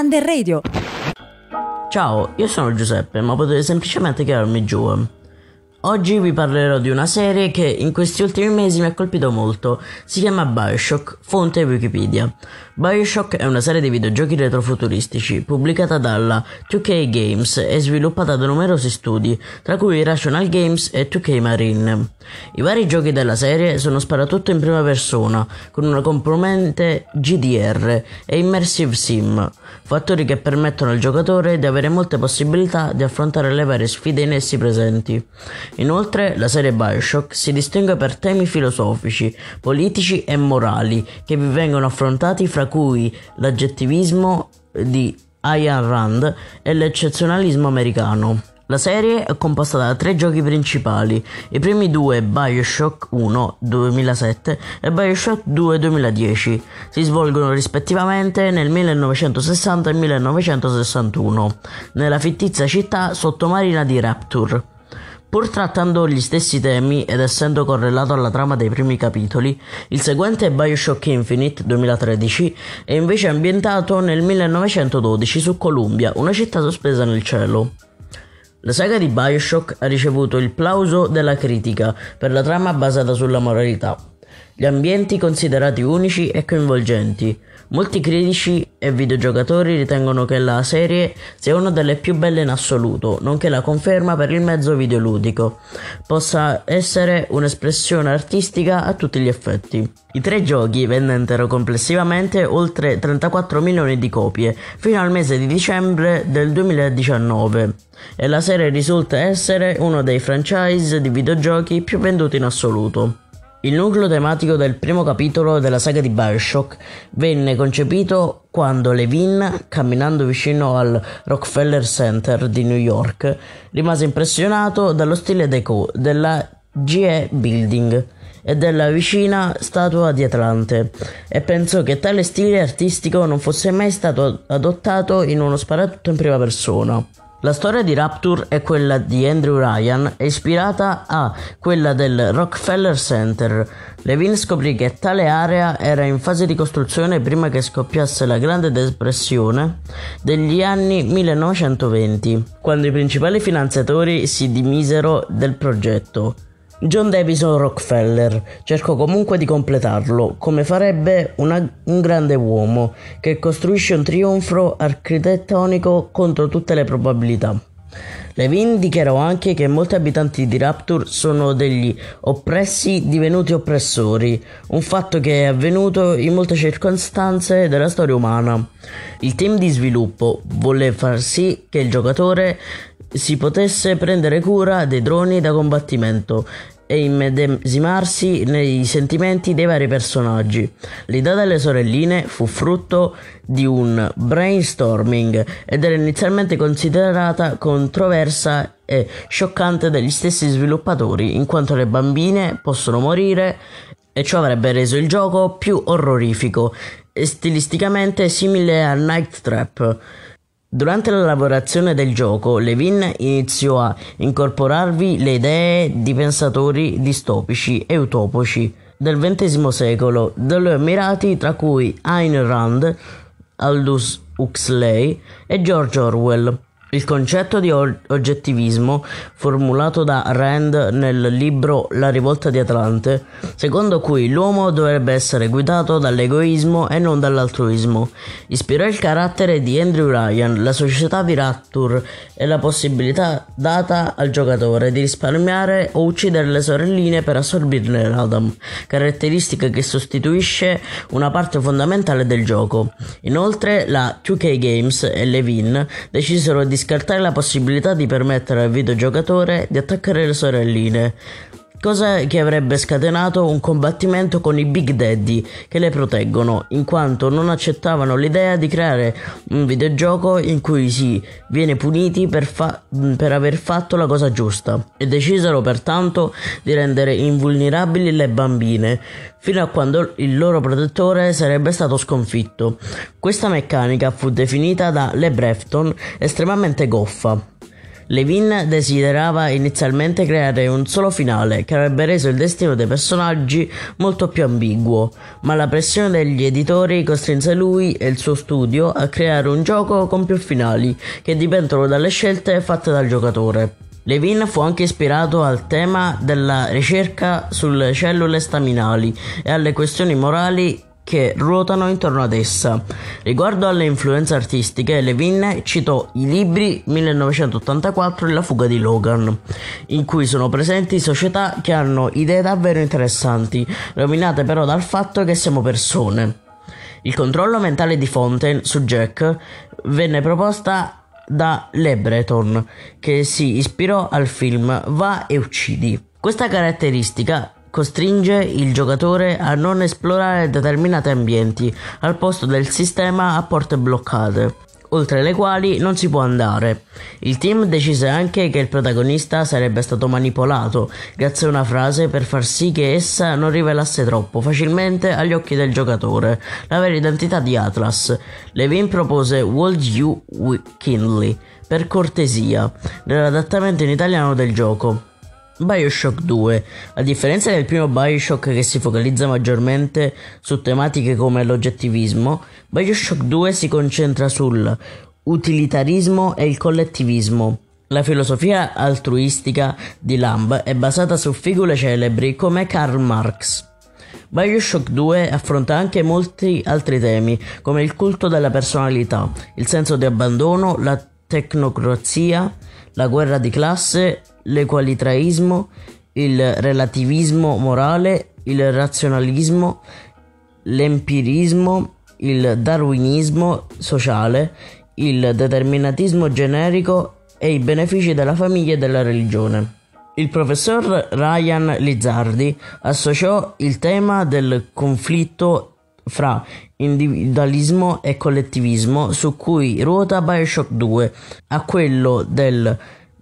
Under Radio. Ciao, io sono Giuseppe, ma potete semplicemente chiamarmi Giù. Oggi vi parlerò di una serie che in questi ultimi mesi mi ha colpito molto. Si chiama Bioshock, fonte Wikipedia. Bioshock è una serie di videogiochi retrofuturistici pubblicata dalla 2K Games e sviluppata da numerosi studi, tra cui Rational Games e 2K Marine. I vari giochi della serie sono sparatutto in prima persona, con una componente GDR e Immersive Sim, fattori che permettono al giocatore di avere molte possibilità di affrontare le varie sfide in essi presenti. Inoltre, la serie Bioshock si distingue per temi filosofici, politici e morali che vi vengono affrontati fra cui l'aggettivismo di Ayn Rand e l'eccezionalismo americano. La serie è composta da tre giochi principali, i primi due Bioshock 1 2007 e Bioshock 2 2010. Si svolgono rispettivamente nel 1960 e 1961, nella fittizia città sottomarina di Rapture. Pur trattando gli stessi temi ed essendo correlato alla trama dei primi capitoli, il seguente Bioshock Infinite 2013 è invece ambientato nel 1912 su Columbia, una città sospesa nel cielo. La saga di Bioshock ha ricevuto il plauso della critica per la trama basata sulla moralità, gli ambienti considerati unici e coinvolgenti, Molti critici e videogiocatori ritengono che la serie sia una delle più belle in assoluto, nonché la conferma per il mezzo videoludico possa essere un'espressione artistica a tutti gli effetti. I tre giochi vendentero complessivamente oltre 34 milioni di copie fino al mese di dicembre del 2019 e la serie risulta essere uno dei franchise di videogiochi più venduti in assoluto. Il nucleo tematico del primo capitolo della saga di Bioshock venne concepito quando Levin, camminando vicino al Rockefeller Center di New York, rimase impressionato dallo stile deco della GE Building e della vicina statua di Atlante e pensò che tale stile artistico non fosse mai stato adottato in uno sparatutto in prima persona. La storia di Rapture è quella di Andrew Ryan è ispirata a quella del Rockefeller Center. Levine scoprì che tale area era in fase di costruzione prima che scoppiasse la Grande Depressione degli anni 1920, quando i principali finanziatori si dimisero del progetto. John Davison Rockefeller cercò comunque di completarlo, come farebbe una, un grande uomo che costruisce un trionfo architettonico contro tutte le probabilità. Levin dichiarò anche che molti abitanti di Rapture sono degli oppressi divenuti oppressori, un fatto che è avvenuto in molte circostanze della storia umana. Il team di sviluppo volle far sì che il giocatore si potesse prendere cura dei droni da combattimento e immedesimarsi nei sentimenti dei vari personaggi. L'idea delle sorelline fu frutto di un brainstorming ed era inizialmente considerata controversa e scioccante dagli stessi sviluppatori, in quanto le bambine possono morire e ciò avrebbe reso il gioco più orrorifico e stilisticamente simile a Night Trap. Durante la lavorazione del gioco, Levin iniziò a incorporarvi le idee di pensatori distopici e utopici del XX secolo degli Emirati, tra cui Ayn Rand, Aldous Huxley e George Orwell. Il concetto di oggettivismo, formulato da Rand nel libro La rivolta di Atlante, secondo cui l'uomo dovrebbe essere guidato dall'egoismo e non dall'altruismo, ispirò il carattere di Andrew Ryan, la società di Rapture e la possibilità data al giocatore di risparmiare o uccidere le sorelline per assorbirne l'Adam, caratteristica che sostituisce una parte fondamentale del gioco. Inoltre la 2K Games e Levin decisero di scartare la possibilità di permettere al videogiocatore di attaccare le sorelline, cosa che avrebbe scatenato un combattimento con i Big Daddy che le proteggono, in quanto non accettavano l'idea di creare un videogioco in cui si viene puniti per, fa- per aver fatto la cosa giusta e decisero pertanto di rendere invulnerabili le bambine fino a quando il loro protettore sarebbe stato sconfitto. Questa meccanica fu definita da Le Brefton estremamente goffa Levin desiderava inizialmente creare un solo finale che avrebbe reso il destino dei personaggi molto più ambiguo, ma la pressione degli editori costrinse lui e il suo studio a creare un gioco con più finali che dipendono dalle scelte fatte dal giocatore. Levin fu anche ispirato al tema della ricerca sulle cellule staminali e alle questioni morali che ruotano intorno ad essa. Riguardo alle influenze artistiche, Levin citò i libri 1984 e La fuga di Logan, in cui sono presenti società che hanno idee davvero interessanti, rovinate però dal fatto che siamo persone. Il controllo mentale di Fontaine su Jack venne proposta da Lebreton, che si ispirò al film Va e uccidi. Questa caratteristica costringe il giocatore a non esplorare determinati ambienti al posto del sistema a porte bloccate, oltre le quali non si può andare. Il team decise anche che il protagonista sarebbe stato manipolato grazie a una frase per far sì che essa non rivelasse troppo facilmente agli occhi del giocatore la vera identità di Atlas. Levin propose Would You Kinley per cortesia nell'adattamento in italiano del gioco. Bioshock 2. A differenza del primo Bioshock che si focalizza maggiormente su tematiche come l'oggettivismo, Bioshock 2 si concentra sul utilitarismo e il collettivismo. La filosofia altruistica di Lamb è basata su figure celebri come Karl Marx. Bioshock 2 affronta anche molti altri temi, come il culto della personalità, il senso di abbandono, la tecnocrazia, la guerra di classe l'equalitraismo, il relativismo morale, il razionalismo, l'empirismo, il darwinismo sociale, il determinatismo generico e i benefici della famiglia e della religione. Il professor Ryan Lizzardi associò il tema del conflitto fra individualismo e collettivismo su cui ruota Bioshock 2 a quello del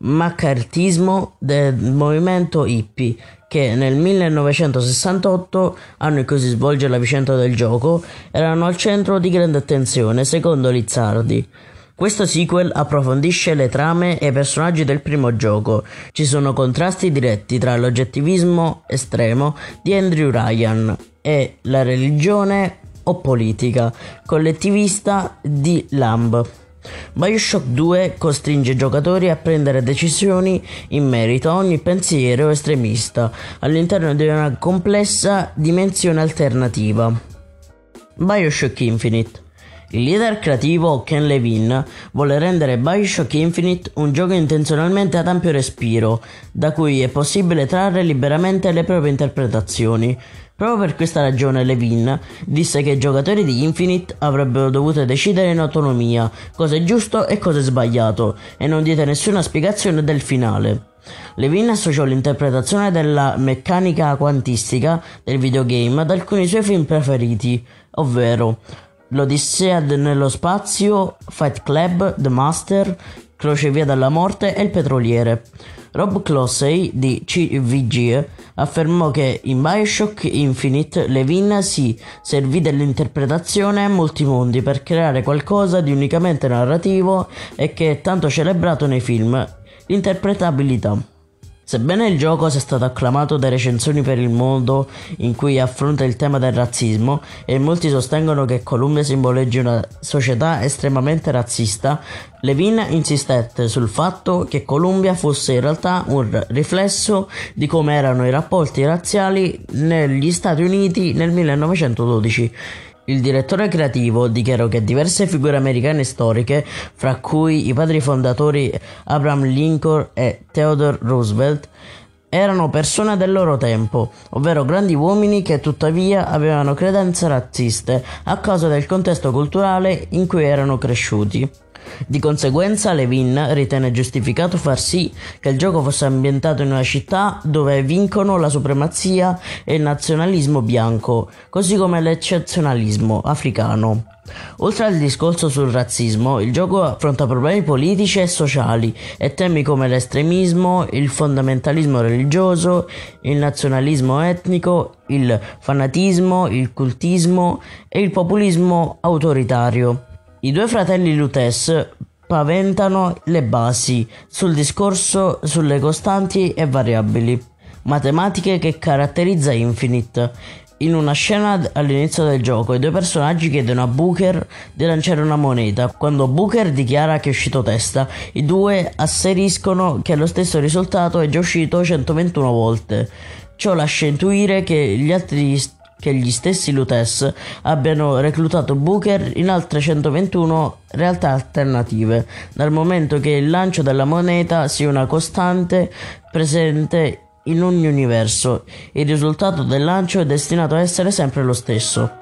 maccartismo del movimento hippie che nel 1968, anno in cui si svolge la vicenda del gioco, erano al centro di grande attenzione, secondo Lizzardi. Questo sequel approfondisce le trame e i personaggi del primo gioco. Ci sono contrasti diretti tra l'oggettivismo estremo di Andrew Ryan e la religione o politica collettivista di Lamb. Bioshock 2 costringe i giocatori a prendere decisioni in merito a ogni pensiero estremista. All'interno di una complessa dimensione alternativa. Bioshock Infinite. Il leader creativo Ken Levine vuole rendere Bioshock Infinite un gioco intenzionalmente ad ampio respiro, da cui è possibile trarre liberamente le proprie interpretazioni, Proprio per questa ragione Levin disse che i giocatori di Infinite avrebbero dovuto decidere in autonomia cosa è giusto e cosa è sbagliato e non diede nessuna spiegazione del finale. Levin associò l'interpretazione della meccanica quantistica del videogame ad alcuni suoi film preferiti, ovvero L'Odissea nello spazio, Fight Club, The Master, Crocevia della morte e Il petroliere. Rob Closey di CVG affermò che in Bioshock Infinite Levin si servì dell'interpretazione a molti mondi per creare qualcosa di unicamente narrativo e che è tanto celebrato nei film, l'interpretabilità. Sebbene il gioco sia stato acclamato da recensioni per il mondo in cui affronta il tema del razzismo e molti sostengono che Columbia simboleggi una società estremamente razzista, Levin insistette sul fatto che Columbia fosse in realtà un riflesso di come erano i rapporti razziali negli Stati Uniti nel 1912 il direttore creativo dichiarò che diverse figure americane storiche, fra cui i padri fondatori Abraham Lincoln e Theodore Roosevelt, erano persone del loro tempo, ovvero grandi uomini che tuttavia avevano credenze razziste a causa del contesto culturale in cui erano cresciuti. Di conseguenza Levin ritenne giustificato far sì che il gioco fosse ambientato in una città dove vincono la supremazia e il nazionalismo bianco, così come l'eccezionalismo africano. Oltre al discorso sul razzismo, il gioco affronta problemi politici e sociali e temi come l'estremismo, il fondamentalismo religioso, il nazionalismo etnico, il fanatismo, il cultismo e il populismo autoritario. I due fratelli Lutes paventano le basi sul discorso sulle costanti e variabili matematiche che caratterizza Infinite. In una scena all'inizio del gioco, i due personaggi chiedono a Booker di lanciare una moneta. Quando Booker dichiara che è uscito testa, i due asseriscono che lo stesso risultato è già uscito 121 volte. Ciò lascia intuire che gli altri che gli stessi Lutes abbiano reclutato Booker in altre 121 realtà alternative, dal momento che il lancio della moneta sia una costante presente in ogni universo. Il risultato del lancio è destinato a essere sempre lo stesso.